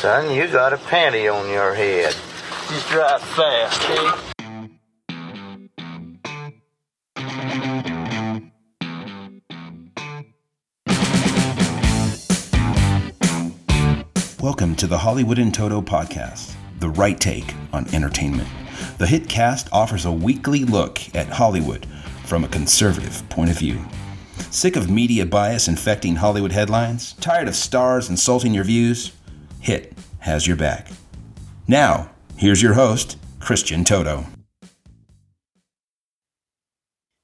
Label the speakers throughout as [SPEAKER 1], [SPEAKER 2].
[SPEAKER 1] Son, you got a panty on your head.
[SPEAKER 2] Just drive fast, eh?
[SPEAKER 3] Welcome to the Hollywood in Toto podcast, the right take on entertainment. The hit cast offers a weekly look at Hollywood from a conservative point of view. Sick of media bias infecting Hollywood headlines? Tired of stars insulting your views? Hit has your back. Now, here's your host, Christian Toto.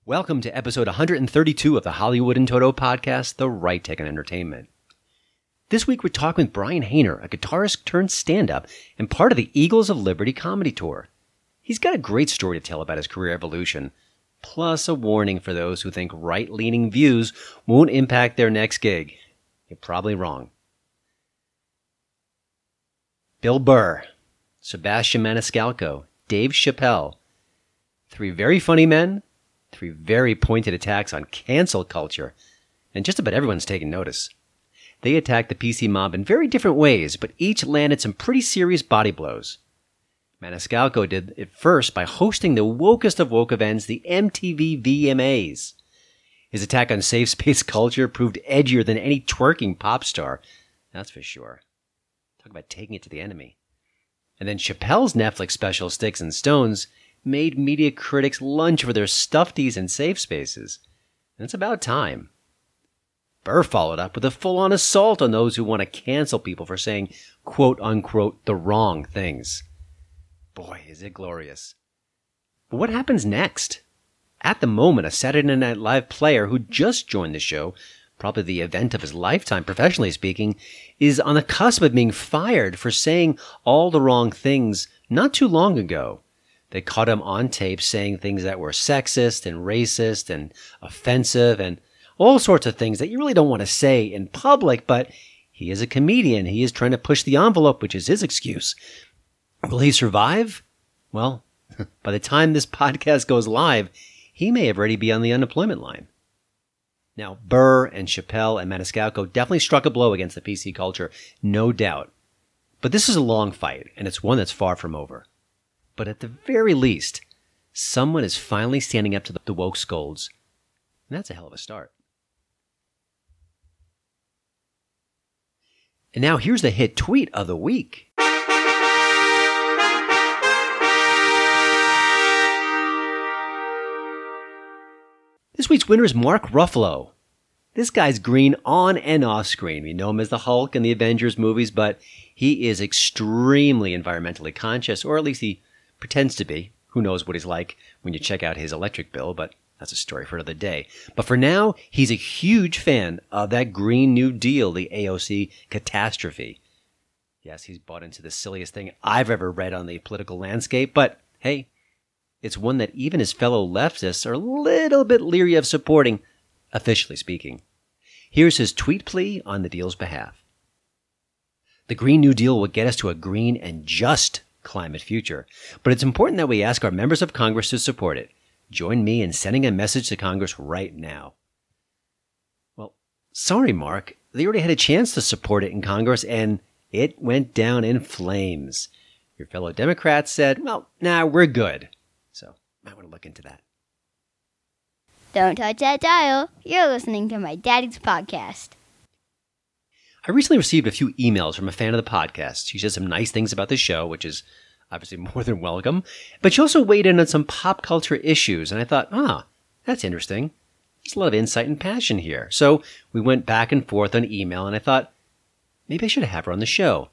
[SPEAKER 4] Welcome to episode 132 of the Hollywood and Toto podcast, The Right Take on Entertainment. This week we're talking with Brian Haner, a guitarist turned stand up and part of the Eagles of Liberty comedy tour. He's got a great story to tell about his career evolution, plus a warning for those who think right leaning views won't impact their next gig. You're probably wrong. Bill Burr, Sebastian Maniscalco, Dave Chappelle. Three very funny men, three very pointed attacks on cancel culture, and just about everyone's taking notice. They attacked the PC mob in very different ways, but each landed some pretty serious body blows. Maniscalco did it first by hosting the wokest of woke events, the MTV VMAs. His attack on safe space culture proved edgier than any twerking pop star, that's for sure. Talk about taking it to the enemy. And then Chappelle's Netflix special Sticks and Stones made media critics lunge for their stuffies and safe spaces. And it's about time. Burr followed up with a full on assault on those who want to cancel people for saying quote unquote the wrong things. Boy, is it glorious. But what happens next? At the moment, a Saturday Night Live player who just joined the show, probably the event of his lifetime, professionally speaking, is on the cusp of being fired for saying all the wrong things not too long ago. They caught him on tape saying things that were sexist and racist and offensive and all sorts of things that you really don't want to say in public, but he is a comedian. He is trying to push the envelope, which is his excuse. Will he survive? Well, by the time this podcast goes live, he may already be on the unemployment line. Now, Burr and Chappelle and Maniscalco definitely struck a blow against the PC culture, no doubt. But this is a long fight, and it's one that's far from over. But at the very least, someone is finally standing up to the woke scolds. And that's a hell of a start. And now here's the hit tweet of the week. This week's winner is Mark Ruffalo. This guy's green on and off screen. We know him as the Hulk in the Avengers movies, but he is extremely environmentally conscious, or at least he pretends to be. Who knows what he's like when you check out his electric bill, but that's a story for another day. But for now, he's a huge fan of that Green New Deal, the AOC catastrophe. Yes, he's bought into the silliest thing I've ever read on the political landscape, but hey, it's one that even his fellow leftists are a little bit leery of supporting, officially speaking. Here's his tweet plea on the deal's behalf. The Green New Deal will get us to a green and just climate future, but it's important that we ask our members of Congress to support it. Join me in sending a message to Congress right now. Well, sorry, Mark. They already had a chance to support it in Congress and it went down in flames. Your fellow Democrats said, well, nah, we're good. Might want to look into that.
[SPEAKER 5] Don't touch that dial. You're listening to my daddy's podcast.
[SPEAKER 4] I recently received a few emails from a fan of the podcast. She said some nice things about the show, which is obviously more than welcome. But she also weighed in on some pop culture issues, and I thought, ah, that's interesting. There's a lot of insight and passion here. So we went back and forth on email, and I thought, maybe I should have her on the show.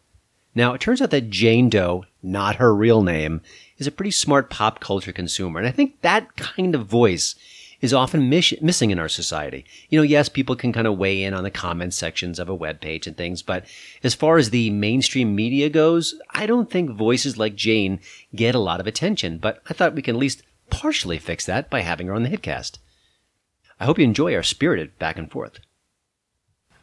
[SPEAKER 4] Now, it turns out that Jane Doe, not her real name, is a pretty smart pop culture consumer. And I think that kind of voice is often miss- missing in our society. You know, yes, people can kind of weigh in on the comment sections of a web page and things, but as far as the mainstream media goes, I don't think voices like Jane get a lot of attention. But I thought we can at least partially fix that by having her on the Hitcast. I hope you enjoy our spirited back and forth.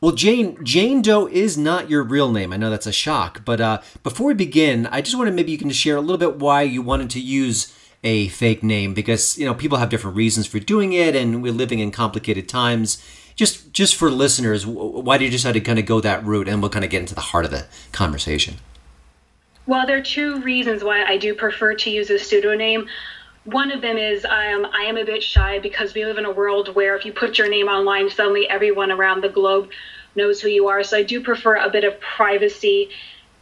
[SPEAKER 6] Well, Jane Jane Doe is not your real name. I know that's a shock, but uh, before we begin, I just wanted maybe you can share a little bit why you wanted to use a fake name because you know people have different reasons for doing it, and we're living in complicated times. Just just for listeners, why did you decide to kind of go that route, and we'll kind of get into the heart of the conversation.
[SPEAKER 7] Well, there are two reasons why I do prefer to use a pseudonym. One of them is um, I am a bit shy because we live in a world where if you put your name online, suddenly everyone around the globe knows who you are. So I do prefer a bit of privacy.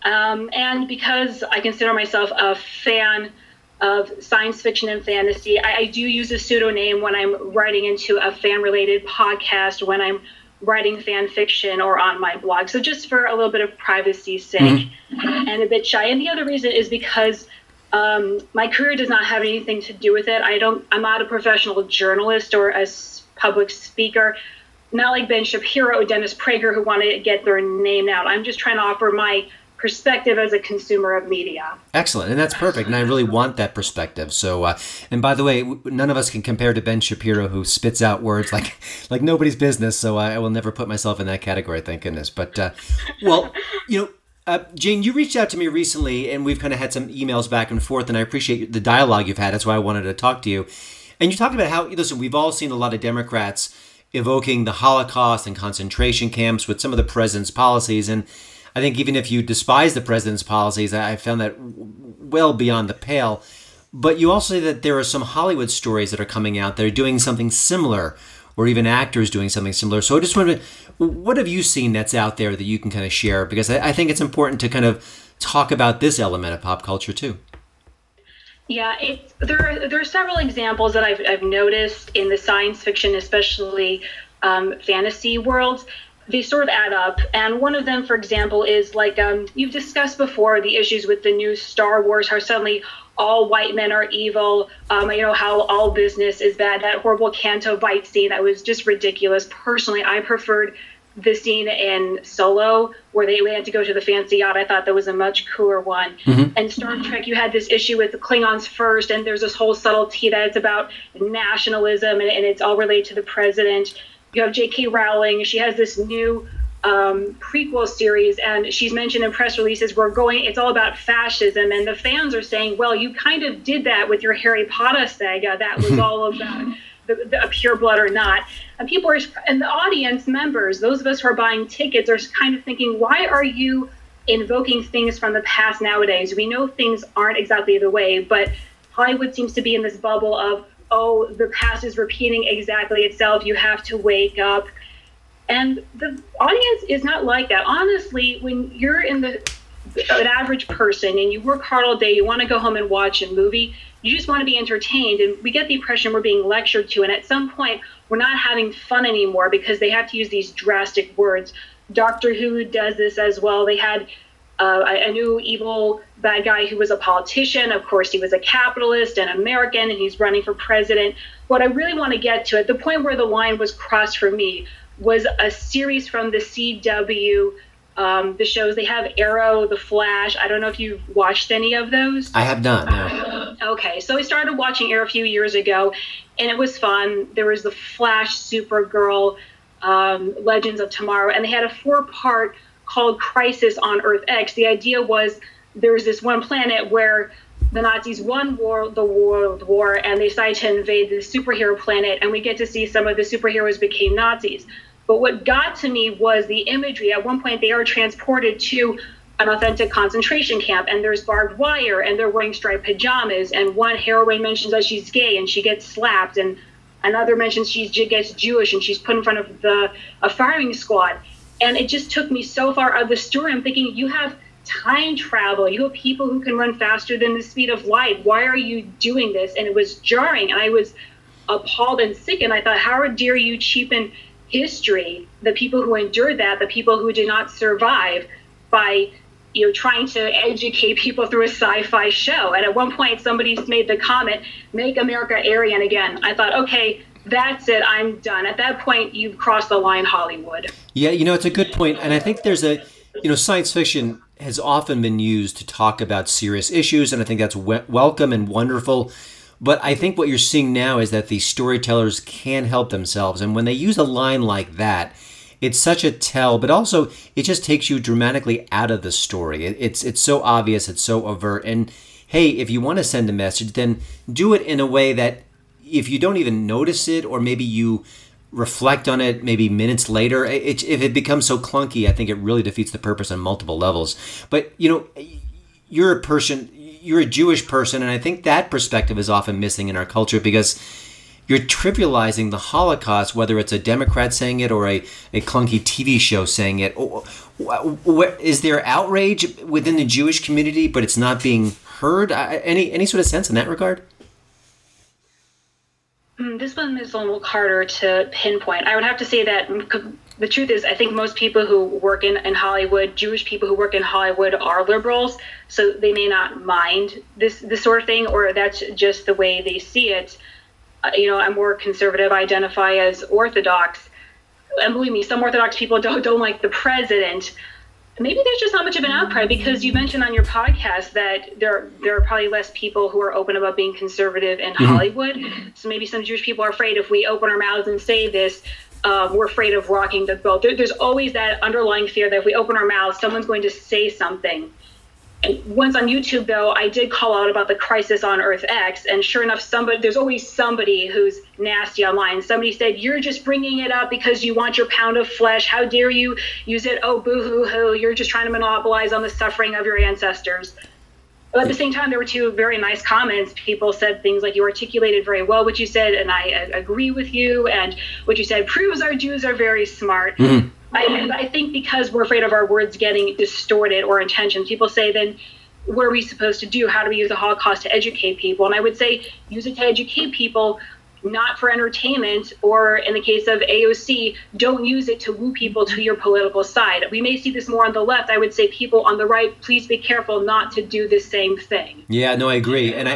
[SPEAKER 7] Um, and because I consider myself a fan of science fiction and fantasy, I, I do use a pseudonym when I'm writing into a fan related podcast, when I'm writing fan fiction or on my blog. So just for a little bit of privacy's sake mm-hmm. and a bit shy. And the other reason is because um, my career does not have anything to do with it. I don't. I'm not a professional journalist or a public speaker. Not like Ben Shapiro or Dennis Prager who want to get their name out. I'm just trying to offer my perspective as a consumer of media.
[SPEAKER 4] Excellent, and that's perfect. And I really want that perspective. So, uh, and by the way, none of us can compare to Ben Shapiro, who spits out words like like nobody's business. So I, I will never put myself in that category. Thank goodness. But uh, well, you know. Uh, Jane, you reached out to me recently, and we've kind of had some emails back and forth, and I appreciate the dialogue you've had. That's why I wanted to talk to you. And you talked about how, listen, we've all seen a lot of Democrats evoking the Holocaust and concentration camps with some of the president's policies, and I think even if you despise the president's policies, I found that well beyond the pale. But you also say that there are some Hollywood stories that are coming out that are doing something similar, or even actors doing something similar. So I just wanted what have you seen that's out there that you can kind of share? Because I, I think it's important to kind of talk about this element of pop culture too.
[SPEAKER 7] Yeah, it, there are there are several examples that I've I've noticed in the science fiction, especially um, fantasy worlds, they sort of add up. And one of them, for example, is like um, you've discussed before the issues with the new Star Wars, how suddenly all white men are evil, um, you know, how all business is bad. That horrible Canto Bight scene that was just ridiculous. Personally, I preferred the scene in Solo where they had to go to the fancy yacht. I thought that was a much cooler one. Mm-hmm. And Star Trek, you had this issue with the Klingons first, and there's this whole subtlety that it's about nationalism and, and it's all related to the president you have J.K. Rowling. She has this new um, prequel series, and she's mentioned in press releases we're going. It's all about fascism, and the fans are saying, "Well, you kind of did that with your Harry Potter saga. That was all about." The, the pure blood or not. And people are, and the audience members, those of us who are buying tickets, are kind of thinking, why are you invoking things from the past nowadays? We know things aren't exactly the way, but Hollywood seems to be in this bubble of oh, the past is repeating exactly itself. You have to wake up. And the audience is not like that. Honestly, when you're in the an average person and you work hard all day, you want to go home and watch a movie, you just want to be entertained. And we get the impression we're being lectured to. And at some point, we're not having fun anymore because they have to use these drastic words. Doctor Who does this as well. They had uh, a, new evil bad guy who was a politician. Of course, he was a capitalist and American, and he's running for president. What I really want to get to, at the point where the line was crossed for me, was a series from the CW. Um, the shows they have Arrow, The Flash. I don't know if you've watched any of those.
[SPEAKER 4] I have not. No.
[SPEAKER 7] okay, so I started watching Arrow a few years ago, and it was fun. There was The Flash, Supergirl, um, Legends of Tomorrow, and they had a four-part called Crisis on Earth X. The idea was there was this one planet where the Nazis won war, the World War and they decided to invade the superhero planet, and we get to see some of the superheroes became Nazis. But what got to me was the imagery. At one point, they are transported to an authentic concentration camp, and there's barbed wire, and they're wearing striped pajamas. And one heroine mentions that she's gay, and she gets slapped, and another mentions she gets Jewish, and she's put in front of the a firing squad and it just took me so far out of the story. I'm thinking, you have time travel. You have people who can run faster than the speed of light. Why are you doing this? And it was jarring. And I was appalled and sick. And I thought, how dare you cheapen history, the people who endured that, the people who did not survive, by you know trying to educate people through a sci-fi show. And at one point, somebody made the comment, "Make America Aryan again." I thought, okay, that's it. I'm done. At that point, you've crossed the line, Hollywood.
[SPEAKER 4] Yeah, you know, it's a good point, and I think there's a, you know, science fiction has often been used to talk about serious issues, and I think that's we- welcome and wonderful. But I think what you're seeing now is that the storytellers can help themselves, and when they use a line like that, it's such a tell, but also it just takes you dramatically out of the story. It, it's it's so obvious, it's so overt, and hey, if you want to send a message, then do it in a way that if you don't even notice it, or maybe you reflect on it maybe minutes later, it, if it becomes so clunky, I think it really defeats the purpose on multiple levels. But you know, you're a person, you're a Jewish person, and I think that perspective is often missing in our culture because you're trivializing the Holocaust, whether it's a Democrat saying it or a, a clunky TV show saying it. Is there outrage within the Jewish community, but it's not being heard? Any any sort of sense in that regard?
[SPEAKER 7] Hmm, this one is a little harder to pinpoint. I would have to say that the truth is, I think most people who work in, in Hollywood, Jewish people who work in Hollywood, are liberals, so they may not mind this this sort of thing, or that's just the way they see it. Uh, you know, I'm more conservative. I identify as Orthodox, and believe me, some Orthodox people don't don't like the president. Maybe there's just not much of an outcry because you mentioned on your podcast that there there are probably less people who are open about being conservative in mm-hmm. Hollywood. So maybe some Jewish people are afraid if we open our mouths and say this, um, we're afraid of rocking the boat. There, there's always that underlying fear that if we open our mouths, someone's going to say something once on YouTube, though, I did call out about the crisis on Earth X, and sure enough, somebody there's always somebody who's nasty online. Somebody said, "You're just bringing it up because you want your pound of flesh. How dare you use it? Oh, boo hoo hoo! You're just trying to monopolize on the suffering of your ancestors." But at the same time, there were two very nice comments. People said things like, "You articulated very well what you said, and I agree with you." And what you said proves our Jews are very smart. Mm-hmm. I, I think because we're afraid of our words getting distorted or intentions, people say then what are we supposed to do? How do we use the Holocaust to educate people? And I would say use it to educate people, not for entertainment, or in the case of AOC, don't use it to woo people to your political side. We may see this more on the left. I would say people on the right, please be careful not to do the same thing.
[SPEAKER 4] Yeah, no, I agree. And I,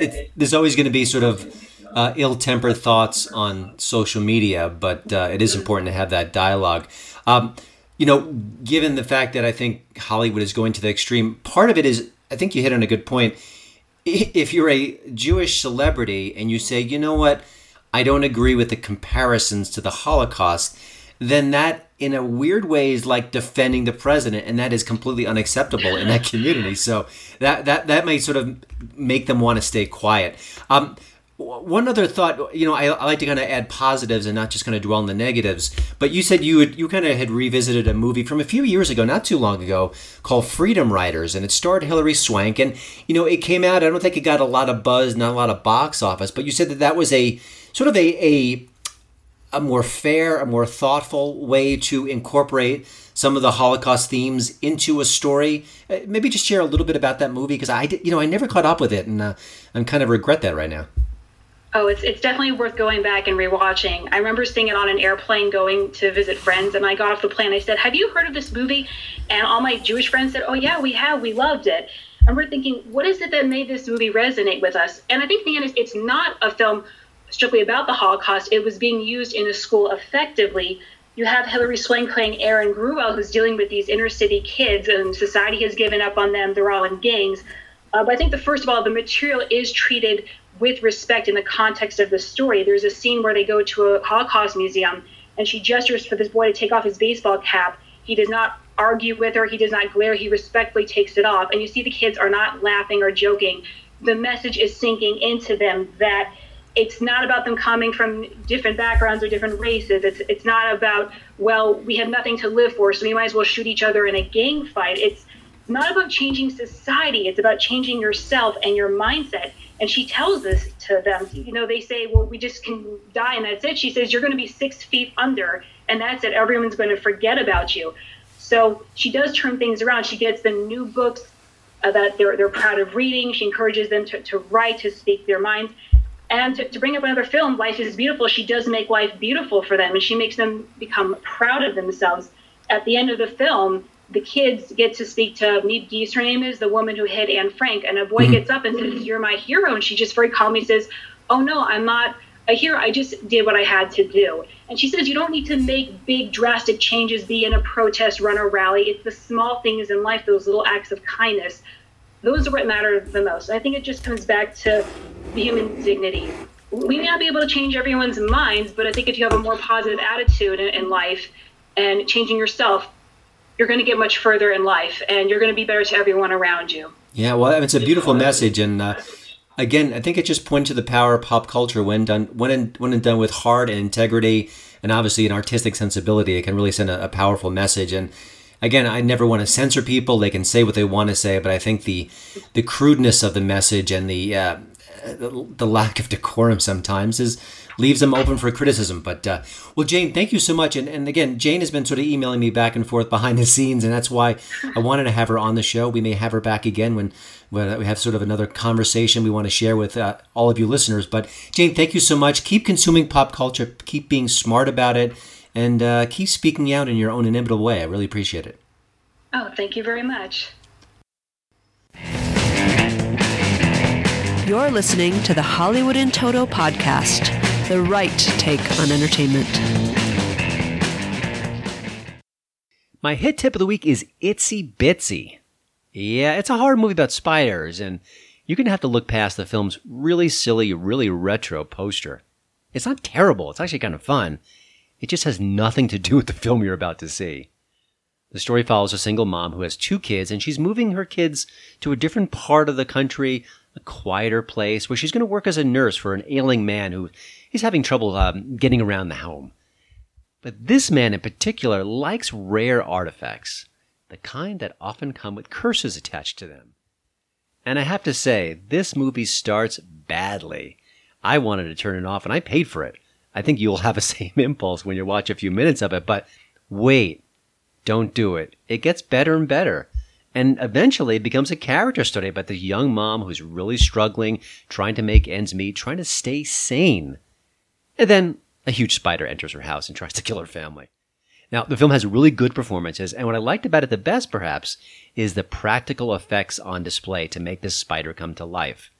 [SPEAKER 4] I there's always going to be sort of uh, ill-tempered thoughts on social media, but uh, it is important to have that dialogue. Um, you know, given the fact that I think Hollywood is going to the extreme, part of it is I think you hit on a good point. If you're a Jewish celebrity and you say, you know what, I don't agree with the comparisons to the Holocaust, then that in a weird way is like defending the president and that is completely unacceptable in that community so that that that may sort of make them want to stay quiet um, one other thought, you know, I, I like to kind of add positives and not just kind of dwell on the negatives. But you said you had, you kind of had revisited a movie from a few years ago, not too long ago, called Freedom Writers, and it starred Hilary Swank. And you know, it came out. I don't think it got a lot of buzz, not a lot of box office. But you said that that was a sort of a a, a more fair, a more thoughtful way to incorporate some of the Holocaust themes into a story. Uh, maybe just share a little bit about that movie because I, you know, I never caught up with it, and uh, I'm kind of regret that right now.
[SPEAKER 7] Oh, it's it's definitely worth going back and rewatching. I remember seeing it on an airplane going to visit friends, and I got off the plane. I said, "Have you heard of this movie?" And all my Jewish friends said, "Oh yeah, we have. We loved it." And we're thinking, what is it that made this movie resonate with us? And I think the end is it's not a film strictly about the Holocaust. It was being used in a school effectively. You have Hilary Swank playing Erin Gruwell, who's dealing with these inner city kids, and society has given up on them. They're all in gangs. Uh, but I think the first of all, the material is treated with respect in the context of the story. There's a scene where they go to a Holocaust museum and she gestures for this boy to take off his baseball cap. He does not argue with her, he does not glare, he respectfully takes it off. And you see the kids are not laughing or joking. The message is sinking into them that it's not about them coming from different backgrounds or different races. It's it's not about well, we have nothing to live for, so we might as well shoot each other in a gang fight. It's not about changing society. It's about changing yourself and your mindset. And she tells this to them. You know, they say, well, we just can die and that's it. She says, you're going to be six feet under and that's it. Everyone's going to forget about you. So she does turn things around. She gets them new books that they're, they're proud of reading. She encourages them to, to write, to speak their minds. And to, to bring up another film, Life is Beautiful, she does make life beautiful for them and she makes them become proud of themselves. At the end of the film, the kids get to speak to Gies, her name is, the woman who hit Anne Frank. And a boy mm-hmm. gets up and says, You're my hero. And she just very calmly says, Oh, no, I'm not a hero. I just did what I had to do. And she says, You don't need to make big, drastic changes, be in a protest, run a rally. It's the small things in life, those little acts of kindness. Those are what matter the most. I think it just comes back to the human dignity. We may not be able to change everyone's minds, but I think if you have a more positive attitude in, in life and changing yourself, you're going to get much further in life and you're going to be better to everyone around you.
[SPEAKER 4] Yeah, well, it's a beautiful message. And uh, again, I think it just points to the power of pop culture when done, when, in, when done with heart and integrity and obviously an artistic sensibility. It can really send a, a powerful message. And
[SPEAKER 6] again, I never want to censor people. They can say what they want to say, but I think the the crudeness of the message and the uh, the, the lack of decorum sometimes is leaves them open for criticism. But uh, well, Jane, thank you so much. And, and again, Jane has been sort of emailing me back and forth behind the scenes, and that's why I wanted to have her on the show. We may have her back again when, when we have sort of another conversation we want to share with uh, all of you listeners. But Jane, thank you so much. Keep consuming pop culture. Keep being smart about it, and uh, keep speaking out in your own inimitable way. I really appreciate it.
[SPEAKER 7] Oh, thank you very much.
[SPEAKER 8] You're listening to the Hollywood in Toto podcast, the right take on entertainment.
[SPEAKER 4] My hit tip of the week is Itsy Bitsy. Yeah, it's a horror movie about spiders, and you're going to have to look past the film's really silly, really retro poster. It's not terrible, it's actually kind of fun. It just has nothing to do with the film you're about to see. The story follows a single mom who has two kids, and she's moving her kids to a different part of the country, a quieter place, where she's going to work as a nurse for an ailing man who is having trouble um, getting around the home. But this man in particular likes rare artifacts, the kind that often come with curses attached to them. And I have to say, this movie starts badly. I wanted to turn it off, and I paid for it. I think you'll have the same impulse when you watch a few minutes of it, but wait don't do it. It gets better and better. And eventually it becomes a character study about this young mom who's really struggling, trying to make ends meet, trying to stay sane. And then a huge spider enters her house and tries to kill her family. Now, the film has really good performances, and what I liked about it the best, perhaps, is the practical effects on display to make this spider come to life.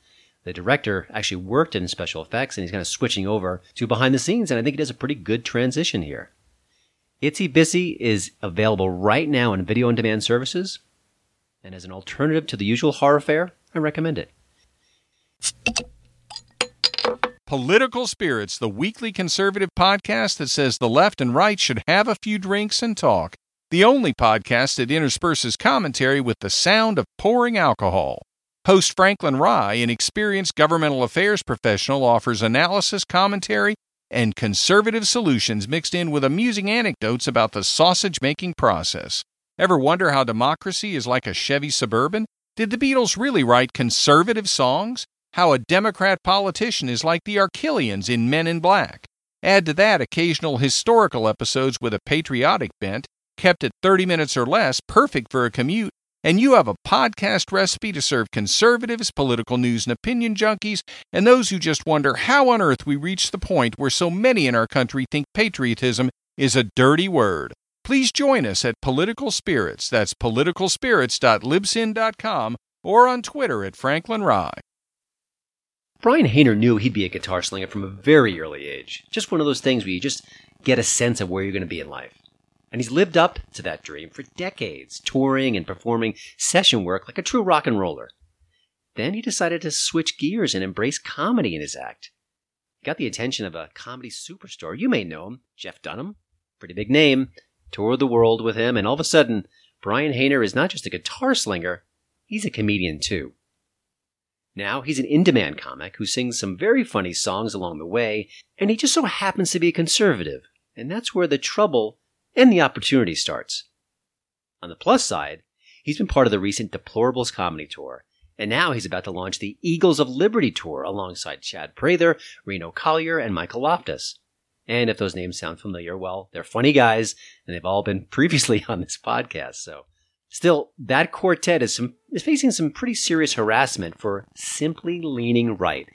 [SPEAKER 4] The director actually worked in special effects, and he's kind of switching over to behind the scenes, and I think he does a pretty good transition here. Itsy Bitsy is available right now on video on demand services. And as an alternative to the usual horror fare, I recommend it.
[SPEAKER 9] Political Spirits, the weekly conservative podcast that says the left and right should have a few drinks and talk. The only podcast that intersperses commentary with the sound of pouring alcohol. Host Franklin Rye, an experienced governmental affairs professional, offers analysis, commentary, and conservative solutions mixed in with amusing anecdotes about the sausage making process. Ever wonder how democracy is like a Chevy Suburban? Did the Beatles really write conservative songs? How a Democrat politician is like the Arquillians in Men in Black. Add to that occasional historical episodes with a patriotic bent, kept at 30 minutes or less, perfect for a commute, and you have a podcast recipe to serve conservatives, political news and opinion junkies, and those who just wonder how on earth we reached the point where so many in our country think patriotism is a dirty word. Please join us at Political Spirits. That's politicalspirits.libsyn.com or on Twitter at Franklin Rye.
[SPEAKER 4] Brian Haner knew he'd be a guitar slinger from a very early age. Just one of those things where you just get a sense of where you're going to be in life. And he's lived up to that dream for decades, touring and performing session work like a true rock and roller. Then he decided to switch gears and embrace comedy in his act. He got the attention of a comedy superstar. You may know him, Jeff Dunham. Pretty big name. Toured the world with him, and all of a sudden, Brian Haner is not just a guitar slinger, he's a comedian too. Now he's an in demand comic who sings some very funny songs along the way, and he just so happens to be a conservative. And that's where the trouble and the opportunity starts. On the plus side, he's been part of the recent Deplorables comedy tour, and now he's about to launch the Eagles of Liberty tour alongside Chad Prather, Reno Collier, and Michael Loftus. And if those names sound familiar, well, they're funny guys, and they've all been previously on this podcast. So, still, that quartet is, some, is facing some pretty serious harassment for simply leaning right.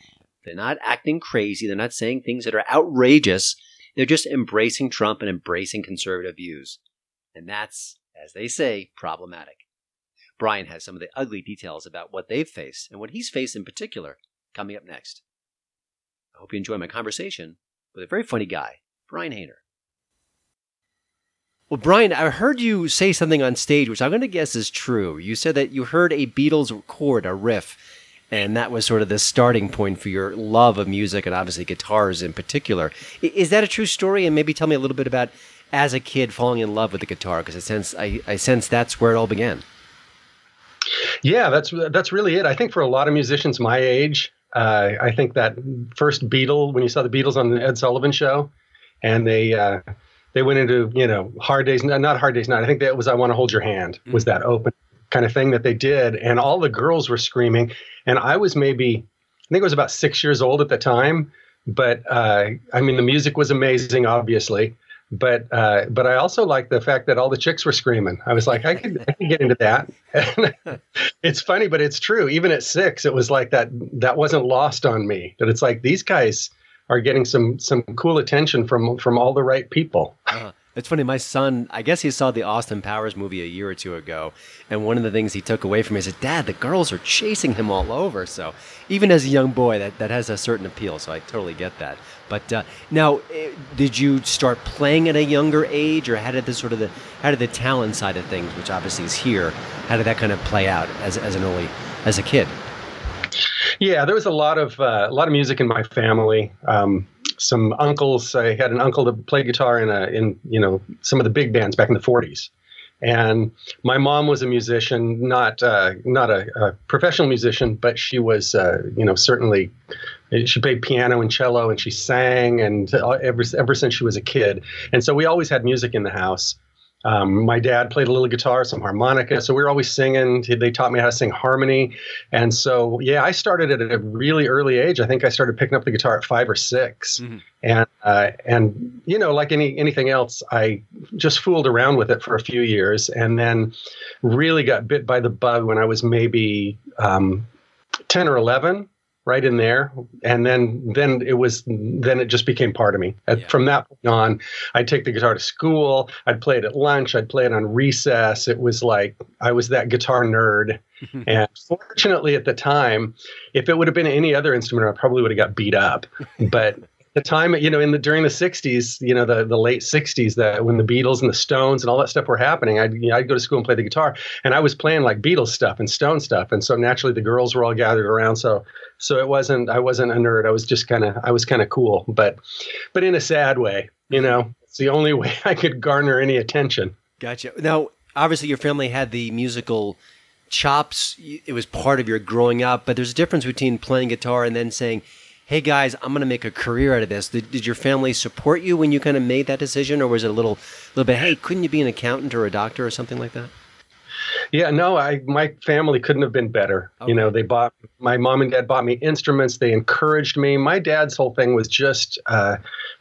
[SPEAKER 4] They're not acting crazy. They're not saying things that are outrageous. They're just embracing Trump and embracing conservative views. And that's, as they say, problematic. Brian has some of the ugly details about what they've faced and what he's faced in particular coming up next. I hope you enjoy my conversation with a very funny guy, Brian Haner. Well, Brian, I heard you say something on stage, which I'm going to guess is true. You said that you heard a Beatles chord, a riff, and that was sort of the starting point for your love of music and obviously guitars in particular. Is that a true story? And maybe tell me a little bit about as a kid falling in love with the guitar because I sense I, I sense that's where it all began.
[SPEAKER 10] Yeah, that's that's really it. I think for a lot of musicians my age, uh, I think that first Beatle when you saw the Beatles on the Ed Sullivan Show, and they uh, they went into you know hard days not hard days night. I think that was i want to hold your hand was that open kind of thing that they did and all the girls were screaming and i was maybe i think i was about six years old at the time but uh, i mean the music was amazing obviously but uh, but I also like the fact that all the chicks were screaming. I was like, I could, I could get into that. it's funny, but it's true. Even at six, it was like that. That wasn't lost on me. That it's like these guys are getting some some cool attention from from all the right people.
[SPEAKER 4] Uh, it's funny. My son, I guess he saw the Austin Powers movie a year or two ago, and one of the things he took away from me is, "Dad, the girls are chasing him all over." So even as a young boy, that that has a certain appeal. So I totally get that. But uh, now, eh, did you start playing at a younger age, or how did the sort of the how did the talent side of things, which obviously is here, how did that kind of play out as as an early as a kid?
[SPEAKER 10] Yeah, there was a lot of uh, a lot of music in my family. Um, some uncles. I had an uncle that played guitar in a in you know some of the big bands back in the '40s, and my mom was a musician, not uh, not a, a, professional musician, but she was uh, you know certainly she played piano and cello and she sang and uh, ever ever since she was a kid, and so we always had music in the house. Um, my dad played a little guitar, some harmonica, so we were always singing. They taught me how to sing harmony, and so yeah, I started at a really early age. I think I started picking up the guitar at five or 6 mm-hmm. and uh, and you know, like any anything else, I just fooled around with it for a few years, and then really got bit by the bug when I was maybe um, ten or eleven right in there. And then then it was then it just became part of me. Uh, yeah. from that point on i'd take the guitar to school. I'd play it at lunch. I'd play it on recess. It was like i was that guitar nerd. And fortunately at the time if it would have been any other instrument i probably would have got beat up. But the time you know in the during the 60s you know the, the late 60s that when the beatles and the stones and all that stuff were happening I'd, you know, I'd go to school and play the guitar. And i was playing like beatles stuff and stone stuff. And so naturally the girls were all gathered around. So so it wasn't i wasn't a nerd. I was just kind of i was kind of cool. But but in a sad way you know? It's the only way i could garner any attention.
[SPEAKER 4] Gotcha. Now obviously your family had the musical chops. It was part of your growing up but there's a difference between playing guitar and then saying hey guys, I'm going to make a career out of this. Did, did your family support you when you kind of made that decision, or was it a little, little bit, hey, couldn't you be an accountant or a doctor or something like that?
[SPEAKER 10] Yeah, no, I my family couldn't have been better. Okay. You know, they bought my mom and dad bought me instruments. They encouraged me. My dad's whole thing was just uh,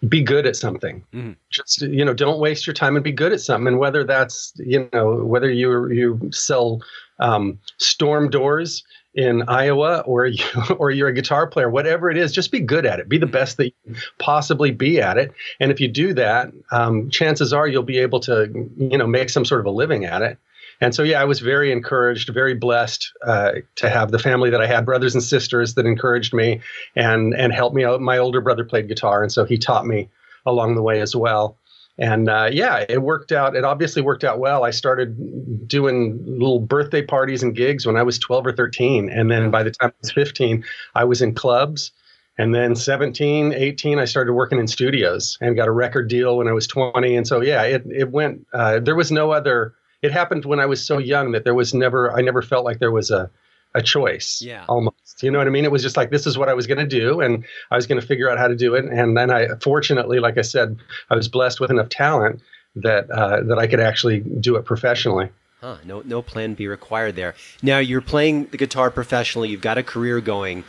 [SPEAKER 10] be good at something. Mm-hmm. Just you know, don't waste your time and be good at something. And whether that's you know whether you you sell um, storm doors in Iowa or you or you're a guitar player, whatever it is, just be good at it. Be the best that you possibly be at it. And if you do that, um, chances are you'll be able to you know make some sort of a living at it. And so yeah, I was very encouraged, very blessed uh, to have the family that I had, brothers and sisters that encouraged me and and helped me out. My older brother played guitar, and so he taught me along the way as well and uh, yeah, it worked out. It obviously worked out well. I started doing little birthday parties and gigs when I was 12 or 13. And then by the time I was 15, I was in clubs. And then 17, 18, I started working in studios and got a record deal when I was 20. And so, yeah, it, it went, uh, there was no other, it happened when I was so young that there was never, I never felt like there was a, a choice.
[SPEAKER 4] Yeah.
[SPEAKER 10] Almost. You know what I mean? It was just like this is what I was going to do, and I was going to figure out how to do it. And then I, fortunately, like I said, I was blessed with enough talent that uh, that I could actually do it professionally.
[SPEAKER 4] Huh, no, no plan B required there. Now you're playing the guitar professionally. You've got a career going.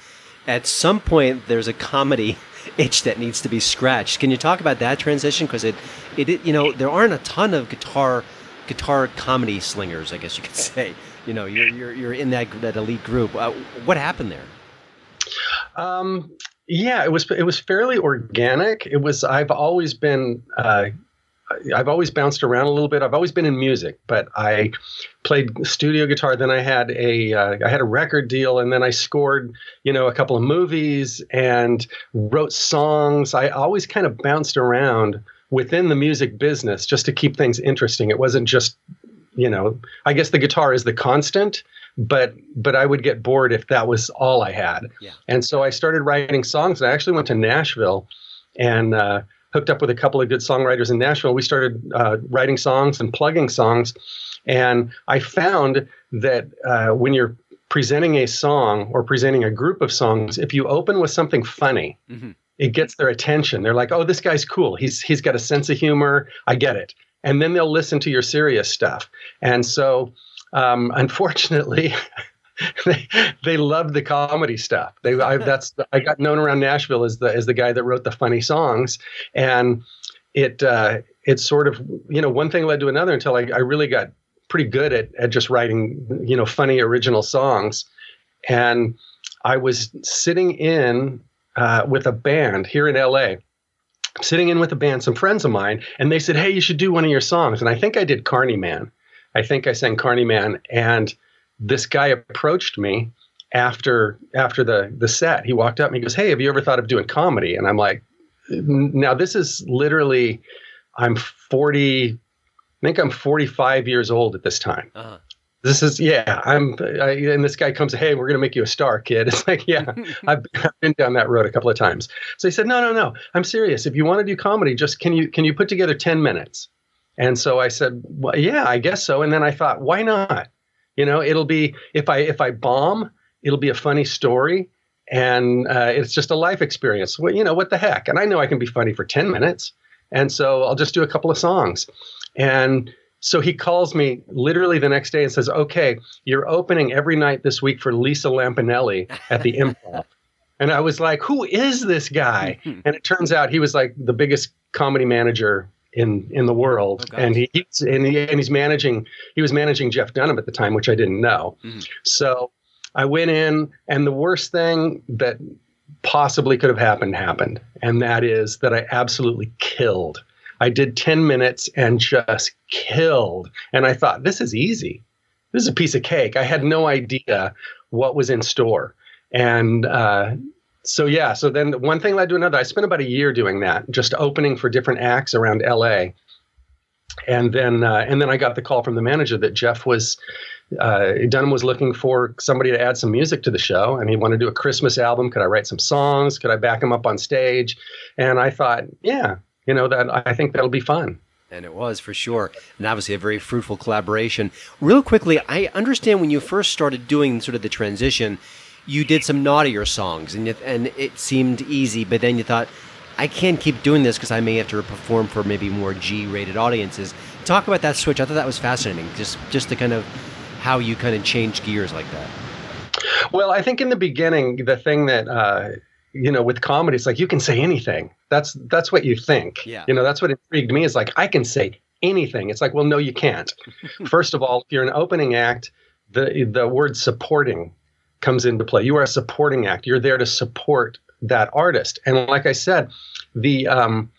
[SPEAKER 4] At some point, there's a comedy itch that needs to be scratched. Can you talk about that transition? Because it, it, it, you know, there aren't a ton of guitar, guitar comedy slingers. I guess you could say you know you're you're, you're in that that elite group. Uh, what happened there?
[SPEAKER 10] Um, yeah, it was it was fairly organic. It was I've always been uh, I've always bounced around a little bit. I've always been in music, but I played studio guitar. Then I had a uh, I had a record deal, and then I scored you know a couple of movies and wrote songs. I always kind of bounced around within the music business just to keep things interesting. It wasn't just you know, I guess the guitar is the constant, but but I would get bored if that was all I had.
[SPEAKER 4] Yeah.
[SPEAKER 10] And so I started writing songs. And I actually went to Nashville and uh, hooked up with a couple of good songwriters in Nashville. We started uh, writing songs and plugging songs, and I found that uh, when you're presenting a song or presenting a group of songs, if you open with something funny. Mm-hmm it gets their attention. They're like, "Oh, this guy's cool. He's he's got a sense of humor. I get it." And then they'll listen to your serious stuff. And so, um, unfortunately. they, they loved the comedy stuff. They I, that's I got known around Nashville as the as the guy that wrote the funny songs, and it uh, it sort of you know one thing led to another until I, I really got pretty good at at just writing you know funny original songs, and I was sitting in uh, with a band here in L.A. Sitting in with a band, some friends of mine, and they said, "Hey, you should do one of your songs." And I think I did Carney Man. I think I sang Carney Man, and this guy approached me after after the the set. He walked up and he goes, "Hey, have you ever thought of doing comedy?" And I'm like, "Now this is literally, I'm 40, I think I'm 45 years old at this time.
[SPEAKER 4] Uh-huh.
[SPEAKER 10] This is yeah. I'm I, and this guy comes, "Hey, we're gonna make you a star, kid." It's like, yeah, I've, I've been down that road a couple of times. So he said, "No, no, no. I'm serious. If you want to do comedy, just can you can you put together 10 minutes?" And so I said, well, "Yeah, I guess so." And then I thought, "Why not?" You know, it'll be if I if I bomb, it'll be a funny story, and uh, it's just a life experience. Well, you know what the heck? And I know I can be funny for ten minutes, and so I'll just do a couple of songs. And so he calls me literally the next day and says, "Okay, you're opening every night this week for Lisa Lampanelli at the Improv." And I was like, "Who is this guy?" and it turns out he was like the biggest comedy manager in in the world,
[SPEAKER 4] Oh,
[SPEAKER 10] and he, he's and, he and he's managing. He was managing Jeff Dunham at the time, which I didn't know.
[SPEAKER 4] Mhm.
[SPEAKER 10] So I went in, and the worst thing that possibly could have happened happened, and that is that I absolutely killed. I did ten minutes and just killed, and I thought this is easy. This is a piece of cake. I had no idea what was in store, and. Uh, so yeah, so then one thing led to another. I spent about a year doing that, just opening for different acts around LA. And then uh, and then I got the call from the manager that Jeff was uh, Dunham was looking for somebody to add some music to the show, and he wanted to do a Christmas album. Could I write some songs? Could I back him up on stage? And I thought, yeah, you know that I think that'll be fun.
[SPEAKER 4] And it was for sure. And obviously a very fruitful collaboration. Real quickly, I understand when you first started doing sort of the transition, you did some naughtier songs and, you, and it seemed easy, but then you thought, I can't keep doing this because I may have to perform for maybe more G rated audiences. Talk about that switch. I thought that was fascinating. Just, just to kind of how you kind of change gears like that.
[SPEAKER 10] Well, I think in the beginning, the thing that uh, you know with comedy, it's like you can say anything. That's that's what you think.
[SPEAKER 4] Yeah.
[SPEAKER 10] You know, that's what intrigued me. Is like I can say anything. It's like, well, no, you can't. First of all, if you're an opening act, the the word supporting comes into play. You are a supporting act. You're there to support that artist. And like I said, the um,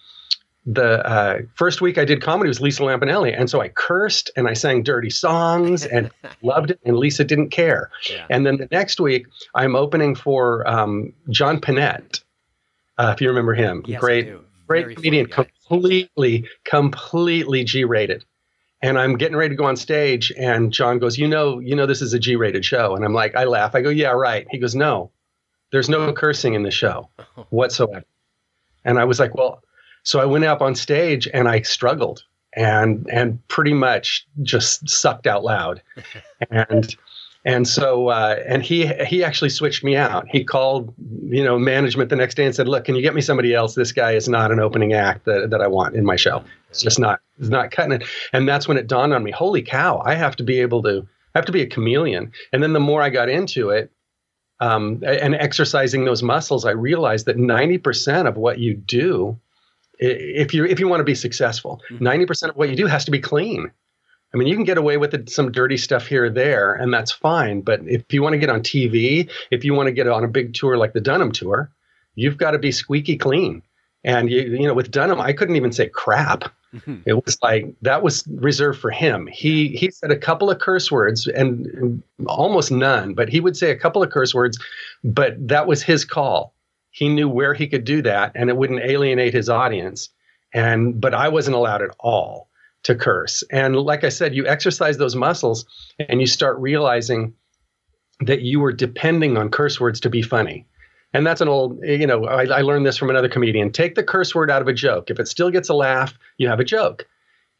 [SPEAKER 10] the uh, first week I did comedy was Lisa Lampanelli, and so I cursed and I sang dirty songs and loved it, and Lisa didn't care.
[SPEAKER 4] Yeah.
[SPEAKER 10] And then the next week I'm opening for um, John Pinette, uh, if you remember him,
[SPEAKER 4] Yes,
[SPEAKER 10] great great
[SPEAKER 4] Very
[SPEAKER 10] comedian, completely completely G-rated. And I'm getting ready to go on stage, and John goes, "You know, you know, this is a G-rated show." And I'm like, I laugh. I go, "Yeah, right." He goes, "No, there's no cursing in the show whatsoever." And I was like, "Well," so I went up on stage and I struggled and and pretty much just sucked out loud, and and so uh, and he he actually switched me out. He called you know management the next day and said, "Look, can you get me somebody else? This guy is not an opening act that, that I want in my show. It's just not it's not cutting it." And that's when it dawned on me, "Holy cow! I have to be able to I have to be a chameleon." And then the more I got into it. Um, and exercising those muscles, I realized that 90% of what you do, if you if you want to be successful, mm-hmm. 90% of what you do has to be clean. I mean, you can get away with it, some dirty stuff here or there, and that's fine. But if you want to get on TV, if you want to get on a big tour like the Dunham tour, you've got to be squeaky clean. And you, you know, with Dunham, I couldn't even say crap. Mm-hmm. It was like that was reserved for him. He he said a couple of curse words and almost none, but he would say a couple of curse words, but that was his call. He knew where he could do that, and it wouldn't alienate his audience. And but I wasn't allowed at all to curse. And like I said, you exercise those muscles and you start realizing that you were depending on curse words to be funny. And that's an old, you know, I, I learned this from another comedian. Take the curse word out of a joke. If it still gets a laugh, you have a joke.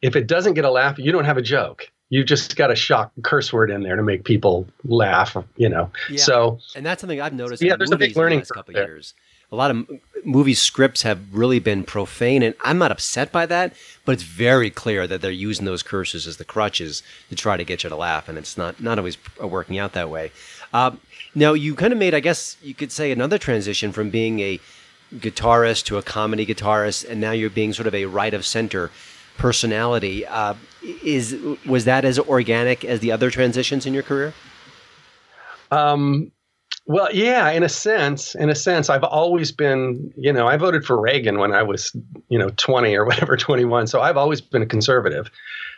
[SPEAKER 10] If it doesn't get a laugh, you don't have a joke. You just got a shock curse word in there to make people laugh, you know.
[SPEAKER 4] Yeah.
[SPEAKER 10] So
[SPEAKER 4] And that's something I've noticed
[SPEAKER 10] Yeah,
[SPEAKER 4] in
[SPEAKER 10] there's a big
[SPEAKER 4] the
[SPEAKER 10] learning
[SPEAKER 4] last couple
[SPEAKER 10] there.
[SPEAKER 4] years. a lot of movie scripts have really been profane, and I'm not upset by that. But it's very clear that they're using those curses as the crutches to try to get you to laugh, and it's not not always working out that way. Uh, now you kind of made, I guess you could say, another transition from being a guitarist to a comedy guitarist, and now you're being sort of a right of center personality. Uh, is was that as organic as the other transitions in your career?
[SPEAKER 10] Um, well, yeah, in a sense, in a sense, I've always been, you know, I voted for Reagan when I was, you know, 20 or whatever, 21. So I've always been a conservative,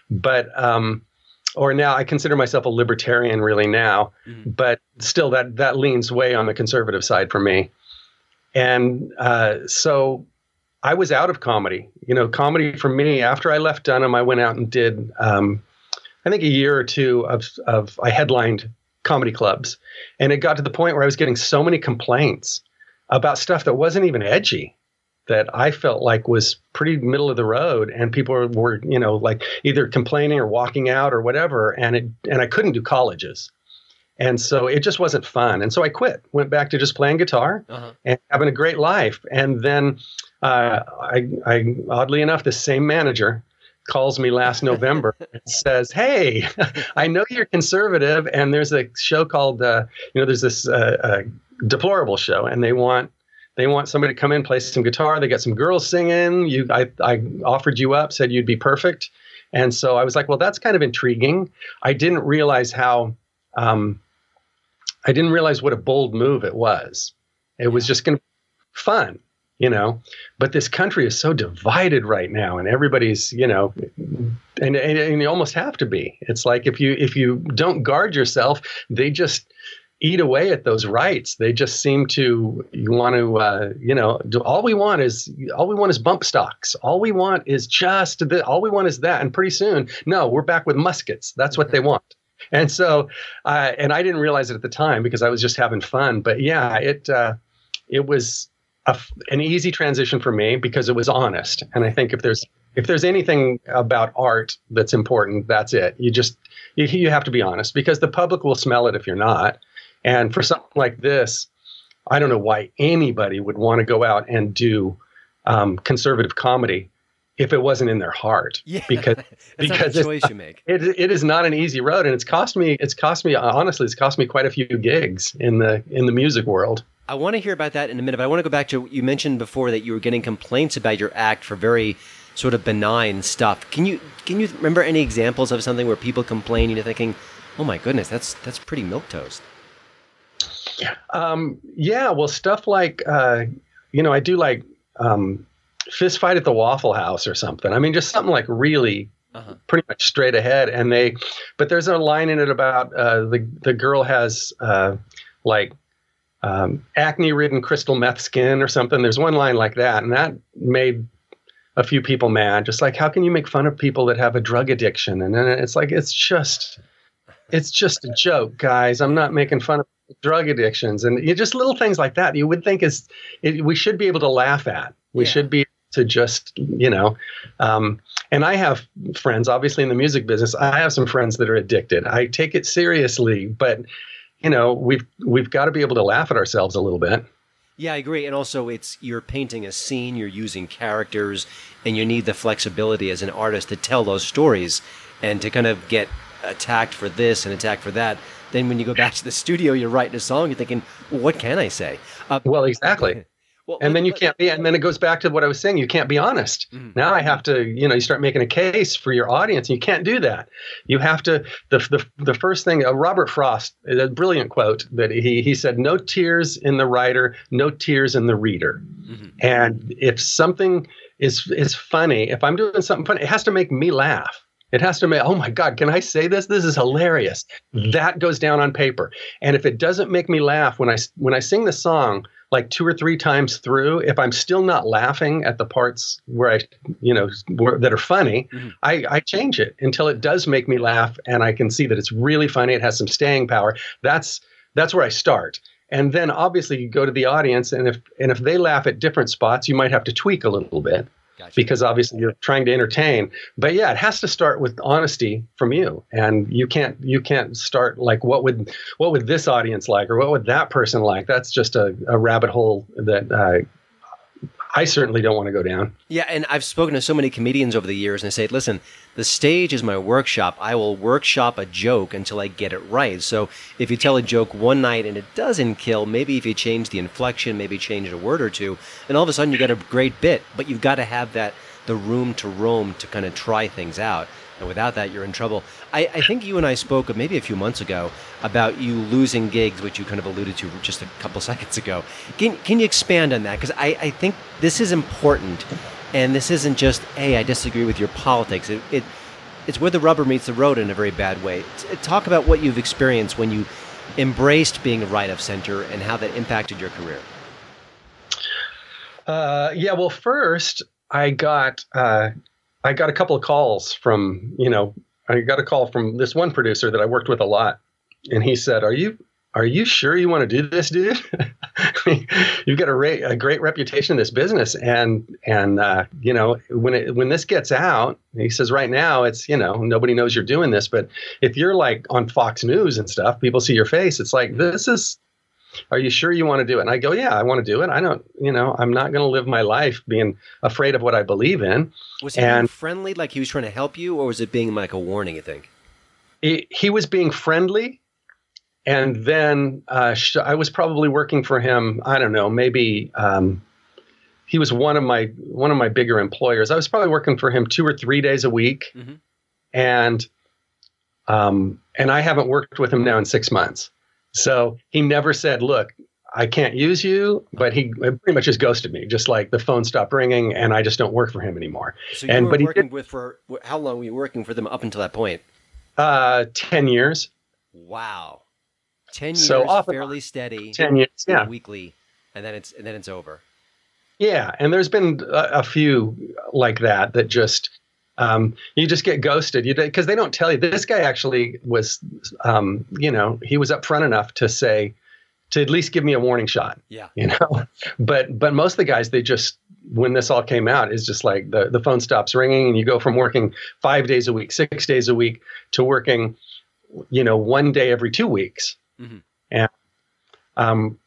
[SPEAKER 10] but, um, or now I consider myself a libertarian really now, mm-hmm. but still that, that leans way on the conservative side for me. And, uh, so I was out of comedy, you know, comedy for me after I left Dunham, I went out and did, um, I think a year or two of, of I headlined comedy clubs. And it got to the point where I was getting so many complaints about stuff that wasn't even edgy that I felt like was pretty middle of the road and people were, you know like either complaining or walking out or whatever and it and I couldn't do colleges. And so it just wasn't fun. And so I quit, went back to just playing guitar uh-huh. and having a great life. And then uh, I, I, oddly enough, the same manager calls me last November and says, "Hey, I know you're conservative, and there's a show called uh, you know there's this uh, uh, deplorable show, and they want." They want somebody to come in, play some guitar. They got some girls singing. You, I, I offered you up, said you'd be perfect, and so I was like, well, that's kind of intriguing. I didn't realize how, um, I didn't realize what a bold move it was. It was just going to be fun you know? But this country is so divided right now and everybody's you know and, and, and you almost have to be. It's like if you if you don't guard yourself they just eat away at those rights. They just seem to you want to uh, you know do, all we want is all we want is bump stocks. All we want is just the, all we want is that and pretty soon no we're back with muskets. That's what they want. And so uh, and i didn't realize it at the time because i was just having fun. But yeah it uh, it was a, an easy transition for me because it was honest. And I think if there's if there's anything about art that's important, that's it. You just you, you have to be honest because the public will smell it if you're not. And for something like this, I don't know why anybody would want to go out and do um, conservative comedy if it wasn't in their heart.
[SPEAKER 4] Yeah,
[SPEAKER 10] because
[SPEAKER 4] because choice you make.
[SPEAKER 10] It, it is not an easy road, and it's cost me. It's cost me honestly. It's cost me quite a few gigs in the in the music world.
[SPEAKER 4] I want to hear about that in a minute. But I want to go back to you mentioned before that you were getting complaints about your act for very sort of benign stuff. Can you can you remember any examples of something where people complain you're thinking, "Oh my goodness, that's that's pretty milk toast."
[SPEAKER 10] Um, yeah, well, stuff like uh, you know, I do like um, fist fight at the Waffle House or something. I mean, just something like really uh-huh. pretty much straight ahead. And they, but there's a line in it about uh, the the girl has uh, like um, acne ridden crystal meth skin or something. There's one line like that, and that made a few people mad. Just like, how can you make fun of people that have a drug addiction? And then it's like, it's just, it's just a joke, guys. I'm not making fun of drug addictions, and you just little things like that. You would think is it, we should be able to laugh at. We yeah. should be to just you know um, and i have friends obviously in the music business i have some friends that are addicted i take it seriously but you know, we've we've got to be able to laugh at ourselves a little bit.
[SPEAKER 4] Yeah, I agree. And also, it's you're painting a scene, you're using characters, and you need the flexibility as an artist to tell those stories and to kind of get attacked for this and attacked for that. Then when you go back to the studio, you're writing a song, you're thinking, well, what can I say?
[SPEAKER 10] Uh, well, exactly. Well, and then you can't be, and then it goes back to what I was saying. You can't be honest. Mm-hmm. Now I have to, you know, you start making a case for your audience, and you can't do that. You have to. The the, the first thing, uh, Robert Frost, a brilliant quote that he he said, "No tears in the writer, no tears in the reader." Mm-hmm. And if something is is funny, if I'm doing something funny, it has to make me laugh. It has to make, oh my God, can I say this? This is hilarious. That goes down on paper. And if it doesn't make me laugh when I when I sing the song, like two or three times through, if I'm still not laughing at the parts where I, you know, where, that are funny, mm-hmm. I, I change it until it does make me laugh, and I can see that it's really funny. It has some staying power. That's that's where I start. And then obviously you go to the audience, and if and if they laugh at different spots, you might have to tweak a little bit. Because obviously you're trying to entertain. But yeah, it has to start with honesty from you, and you can't you can't start like what would what would this audience like or what would that person like? That's just a, a rabbit hole that uh, I certainly don't want to go down.
[SPEAKER 4] Yeah, and I've spoken to so many comedians over the years, and they say, listen, the stage is my workshop. I will workshop a joke until I get it right. So if you tell a joke one night and it doesn't kill, maybe if you change the inflection, maybe change a word or two, and all of a sudden you got a great bit. But you've got to have that the room to roam to kind of try things out. And without that, you're in trouble. I, I think you and I spoke maybe a few months ago about you losing gigs, which you kind of alluded to just a couple seconds ago. Can, can you expand on that? Because I, I think this is important. And this isn't just, hey, I disagree with your politics. It, it, it's where the rubber meets the road in a very bad way. Talk about what you've experienced when you embraced being right of center and how that impacted your career.
[SPEAKER 10] Uh, yeah, well, first I got uh, I got a couple of calls from, you know, I got a call from this one producer that I worked with a lot. And he said, Are you are you sure you want to do this, dude? You've got a, ra- a, great reputation in this business, and and uh, you know when it when this gets out, he says right now it's you know nobody knows you're doing this, but if you're like on Fox News and stuff, people see your face. It's like this is are you sure you want to do it? And I go, yeah, I want to do it. I don't, you know, I'm not going to live my life being afraid of what I believe in.
[SPEAKER 4] Was he and friendly, like he was trying to help you, or was it being like a warning? You think?
[SPEAKER 10] He, he was being friendly, and then uh, sh- I was probably working for him. I don't know, maybe um, he was one of my one of my bigger employers. I was probably working for him two or three days a week, mm-hmm. and um, and I haven't worked with him now in six months. So he never said, "Look, I can't use you," but he pretty much just ghosted me. Just like the phone stopped ringing, and I just don't work for him anymore.
[SPEAKER 4] So you
[SPEAKER 10] and,
[SPEAKER 4] were
[SPEAKER 10] but
[SPEAKER 4] working did, with for how long were you working for them up until that point?
[SPEAKER 10] Uh, ten years.
[SPEAKER 4] Wow, ten years, so fairly steady.
[SPEAKER 10] Ten years, yeah,
[SPEAKER 4] weekly, and then it's and then it's over.
[SPEAKER 10] Yeah, and there's been a, a few like that that just um, you just get ghosted. You because they don't tell you. This guy actually was, um, you know, he was upfront enough to say, to at least give me a warning shot.
[SPEAKER 4] Yeah.
[SPEAKER 10] You know, but but most of the guys they just when this all came out is just like the the phone stops ringing and you go from working five days a week, six days a week to working, you know, one day every two weeks. Mm-hmm. And um,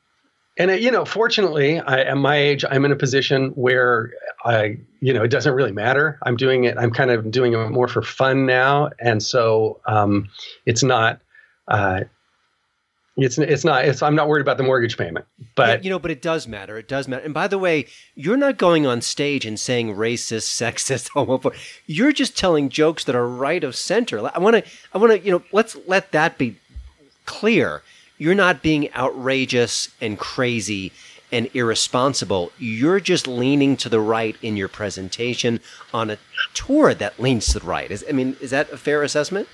[SPEAKER 10] and it, you know, fortunately, I, at my age, I'm in a position where I, you know, it doesn't really matter. I'm doing it. I'm kind of doing it more for fun now, and so um, it's not. Uh, it's it's not. It's I'm not worried about the mortgage payment, but
[SPEAKER 4] you know, but it does matter. It does matter. And by the way, you're not going on stage and saying racist, sexist, homophobic. You're just telling jokes that are right of center. I want to. I want to. You know, let's let that be clear you're not being outrageous and crazy and irresponsible. You're just leaning to the right in your presentation on a tour that leans to the right. Is, I mean, is that a fair assessment?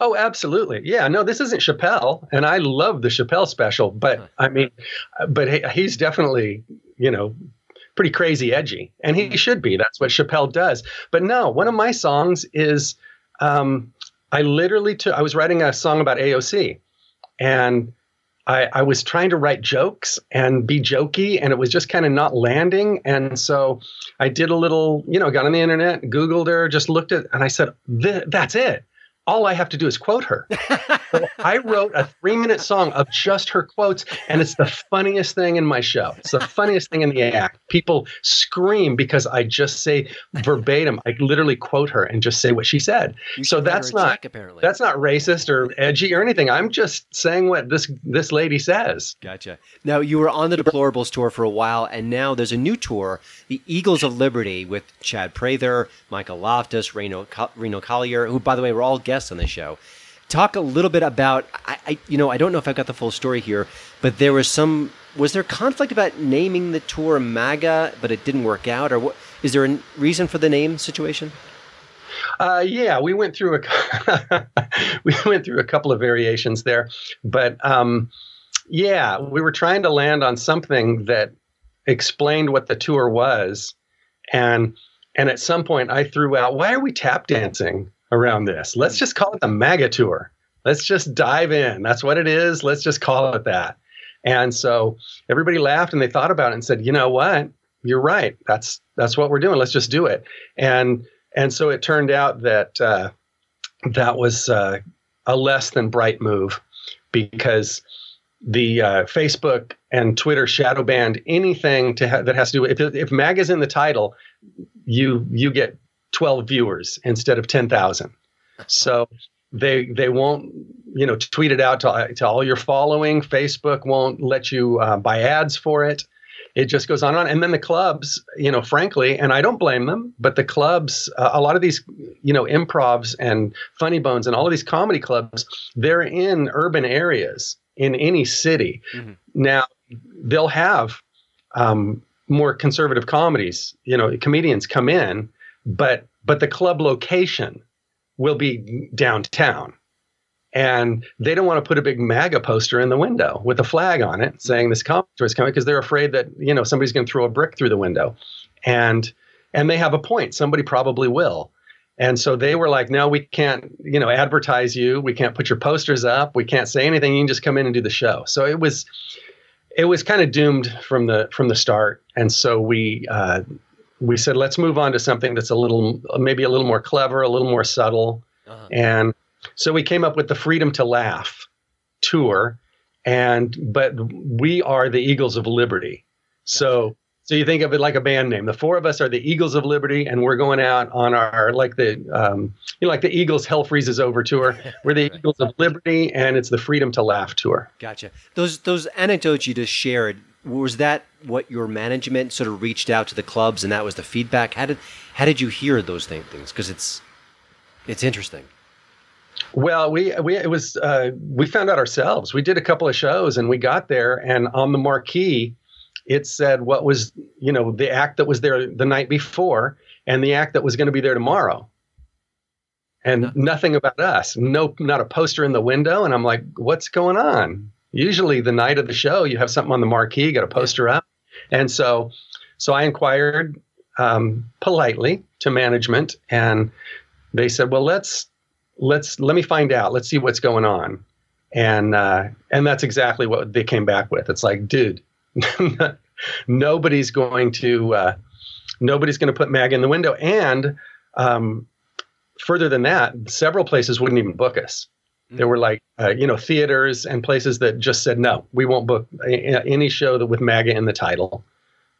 [SPEAKER 10] Oh, absolutely. Yeah. No, this isn't Chappelle, and I love the Chappelle special, but I mean, but he's definitely, you know, pretty crazy edgy, and he should be. That's what Chappelle does. But no, one of my songs is, um, I literally took. I was writing a song about AOC, and I, I, was trying to write jokes and be jokey, and it was just kind of not landing. And so I did a little, you know, got on the internet, Googled her, just looked at, and I said, "That's it all I have to do is quote her. so I wrote a three minute song of just her quotes, and it's the funniest thing in my show. It's the funniest thing in the act. People scream because I just say verbatim. I literally quote her and just say what she said.
[SPEAKER 4] You
[SPEAKER 10] so that's not
[SPEAKER 4] check, apparently.
[SPEAKER 10] that's not racist or edgy or anything. I'm just saying what this this lady says.
[SPEAKER 4] Gotcha. Now you were on the Deplorables tour for a while, and now there's a new tour, the Eagles of Liberty, with Chad Prather, Michael Loftus, Reno Reno Collier, who by the way were all guests on the show. Talk a little bit about I, I you know I don't know if I've got the full story here, but there was some was there conflict about naming the tour MAGA, but it didn't work out, or what? Is there a reason for the name situation?
[SPEAKER 10] Uh, yeah, we went through a we went through a couple of variations there, but um, yeah, we were trying to land on something that explained what the tour was, and and at some point I threw out, "Why are we tap dancing?" Around this. Let's just call it the MAGA tour. Let's just dive in. That's what it is. Let's just call it that. And so everybody laughed and they thought about it and said, you know what? you're right. That's that's what we're doing. Let's just do it." And and so it turned out that uh, that was uh, a less than bright move because the uh, Facebook and Twitter shadow banned anything to ha- that has to do with if, if is in the title, you you get 12 viewers instead of 10,000. So they they won't you know tweet it out to, to all your following. Facebook won't let you uh, buy ads for it. It just goes on and on. And then the clubs, you know, frankly, and I don't blame them, but the clubs, uh, a lot of these, you know, improvs and funny bones and all of these comedy clubs, they're in urban areas in any city. Mm-hmm. Now, they'll have um, more conservative comedies, you know, comedians come in, but but the club location will be downtown. And they don't want to put a big MAGA poster in the window with a flag on it saying this comedy is coming because they're afraid that, you know, somebody's going to throw a brick through the window. And and they have a point. Somebody probably will. And so they were like, no, we can't, you know, advertise you. We can't put your posters up. We can't say anything. You can just come in and do the show. So it was, it was kind of doomed from the from the start. And so we uh, we said, let's move on to something that's a little, maybe a little more clever, a little more subtle. Uh-huh. And so we came up with the Freedom to Laugh tour. And, but we are the Eagles of Liberty. So, so you think of it like a band name. The four of us are the Eagles of Liberty, and we're going out on our like the um, you know like the Eagles Hell Freezes Over tour. We're the right. Eagles of Liberty, and it's the Freedom to Laugh tour.
[SPEAKER 4] Gotcha. Those those anecdotes you just shared was that what your management sort of reached out to the clubs and that was the feedback? How did how did you hear those things? Because it's it's interesting.
[SPEAKER 10] Well we we it was uh, we found out ourselves. We did a couple of shows and we got there and on the marquee it said what was you know the act that was there the night before and the act that was going to be there tomorrow. And no. nothing about us. No not a poster in the window and i'm like what's going on usually the night of the show you have something on the marquee you got a poster up. And so so i inquired um, politely to management and they said well let's let's let me find out. Let's see what's going on. And uh, and that's exactly what they came back with. It's like dude nobody's going to uh, nobody's going to put mag in the window. And um, further than that several places wouldn't even book us there were like, uh, you know, theaters and places that just said, no, we won't book any show that with MAGA in the title.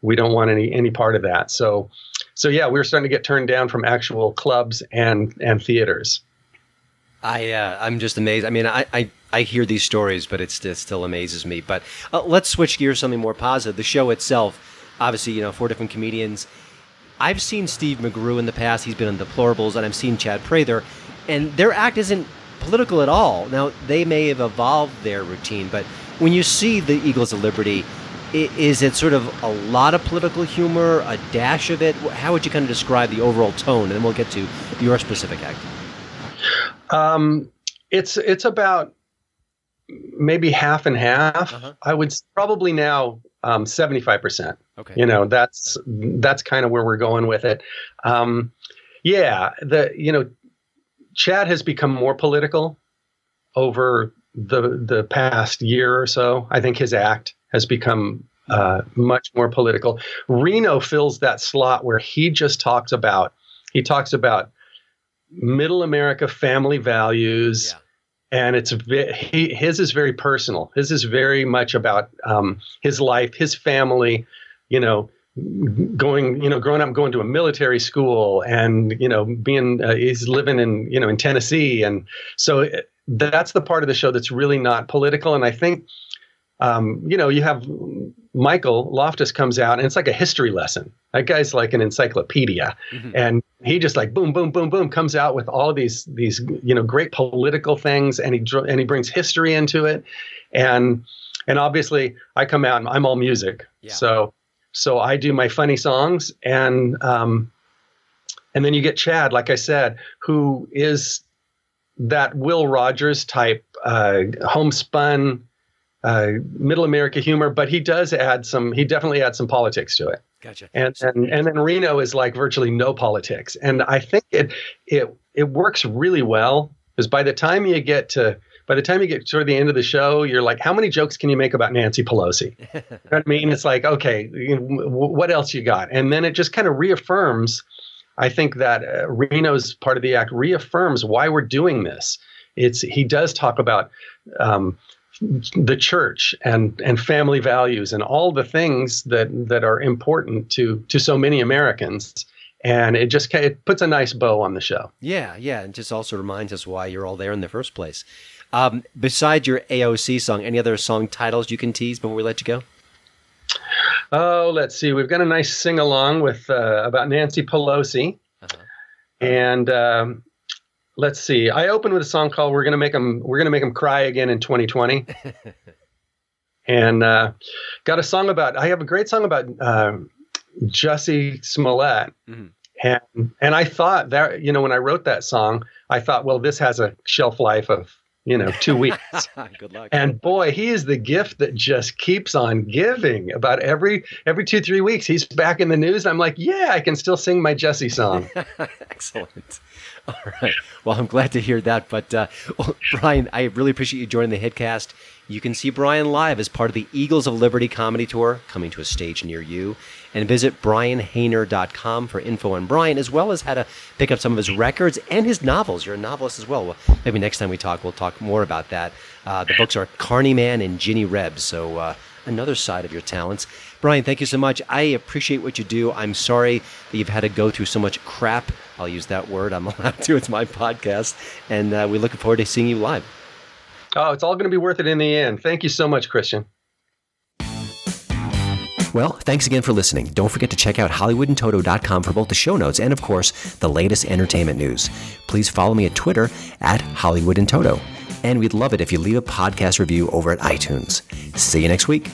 [SPEAKER 10] We don't want any any part of that. So, so yeah, we were starting to get turned down from actual clubs and and theaters.
[SPEAKER 4] I uh, I'm just amazed. I mean, I, I, I hear these stories, but it, it still amazes me. But uh, let's switch gears something more positive. The show itself, obviously, you know, four different comedians. I've seen Steve McGrew in the past. He's been in Deplorables, and I've seen Chad Prather, and their act isn't political at all. Now, they may have evolved their routine, but when you see the Eagles of Liberty, is it sort of a lot of political humor, a dash of it? How would you kind of describe the overall tone? And then we'll get to your specific act.
[SPEAKER 10] Um, it's it's about maybe half and half. Uh-huh. I would probably now um, seventy five percent. Okay. You know that's that's kind of where we're going with it. Um, yeah, the you know Chad has become more political over the the past year or so. I think his act has become uh, much more political. Reno fills that slot where he just talks about he talks about middle America family values. Yeah. And it's he, his is very personal. His is very much about um, his life, his family. You know, going you know growing up going to a military school and you know being uh, he's living in you know in Tennessee. And so uh, that's the part of the show that's really not political. And I think um, you know you have Michael Loftus comes out and it's like a history lesson. That guy's like an encyclopedia. Mm-hmm. and he just like boom boom boom boom comes out with all these these you know great political things and he and he brings history into it. And and obviously I come out and I'm all music. Yeah. so so I do my funny songs, and um, and then you get Chad, like I said, who is that Will Rogers type uh, homespun uh, middle America humor, but he does add some. He definitely adds some politics to it.
[SPEAKER 4] Gotcha.
[SPEAKER 10] And and and then Reno is like virtually no politics, and I think it it it works really well because by the time you get to by the time you get toward the end of the show, you're like, how many jokes can you make about Nancy Pelosi? you know what I mean? It's like, okay, what else you got? And then it just kind of reaffirms. I think that uh, Reno's part of the act reaffirms why we're doing this. It's he does talk about um, the church and and family values and all the things that that are important to to so many Americans and it just it puts a nice bow on the show.
[SPEAKER 4] Yeah, yeah, and just also reminds us why you're all there in the first place. Um, besides your AOC song, any other song titles you can tease before we let you go?
[SPEAKER 10] Oh, let's see. We've got a nice sing along with uh, about Nancy Pelosi, uh-huh. and um, let's see. I opened with a song called "We're Gonna Make Them We're Gonna Make Them Cry Again in 2020." and uh, got a song about. I have a great song about uh, Jussie Smollett, mm-hmm. and and I thought that you know when I wrote that song, I thought, well, this has a shelf life of you know two weeks.
[SPEAKER 4] Good luck.
[SPEAKER 10] And boy, he is the gift that just keeps on giving. About every every two three weeks, he's back in the news. I'm like, yeah, I can still sing my Jesse song.
[SPEAKER 4] Excellent. All right. Well, I'm glad to hear that. But uh, well, Brian, I really appreciate you joining the Hitcast. You can see Brian live as part of the Eagles of Liberty comedy tour coming to a stage near you. And visit brianhaner.com for info on Brian, as well as how to pick up some of his records and his novels. You're a novelist as well. well maybe next time we talk, we'll talk more about that. Uh, the books are Carny Man and Ginny Rebs. So, uh, another side of your talents. Brian, thank you so much. I appreciate what you do. I'm sorry that you've had to go through so much crap. I'll use that word. I'm allowed to. It's my podcast. And uh, we look forward to seeing you live.
[SPEAKER 10] Oh, it's all going to be worth it in the end. Thank you so much, Christian.
[SPEAKER 4] Well, thanks again for listening. Don't forget to check out HollywoodInToto.com for both the show notes and, of course, the latest entertainment news. Please follow me at Twitter at HollywoodInToto. And we'd love it if you leave a podcast review over at iTunes. See you next week.